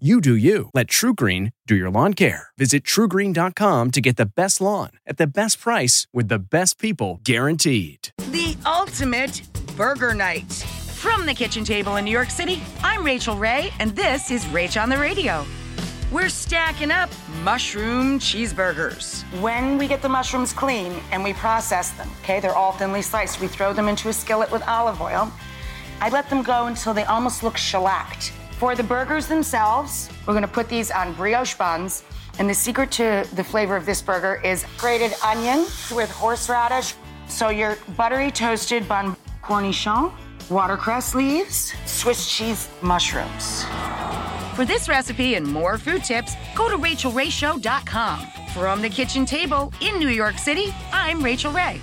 You do you. Let TruGreen do your lawn care. Visit trugreen.com to get the best lawn at the best price with the best people guaranteed. The ultimate burger night. From the kitchen table in New York City, I'm Rachael Ray, and this is Rach on the Radio. We're stacking up mushroom cheeseburgers. When we get the mushrooms clean and we process them, okay, they're all thinly sliced, we throw them into a skillet with olive oil. I let them go until they almost look shellacked. For the burgers themselves, we're gonna put these on brioche buns. And the secret to the flavor of this burger is grated onion with horseradish. So your buttery toasted bun cornichon, watercress leaves, Swiss cheese mushrooms. For this recipe and more food tips, go to rachaelrayshow.com. From the kitchen table in New York City, I'm Rachael Ray.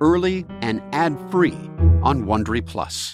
early and ad free on Wondery Plus.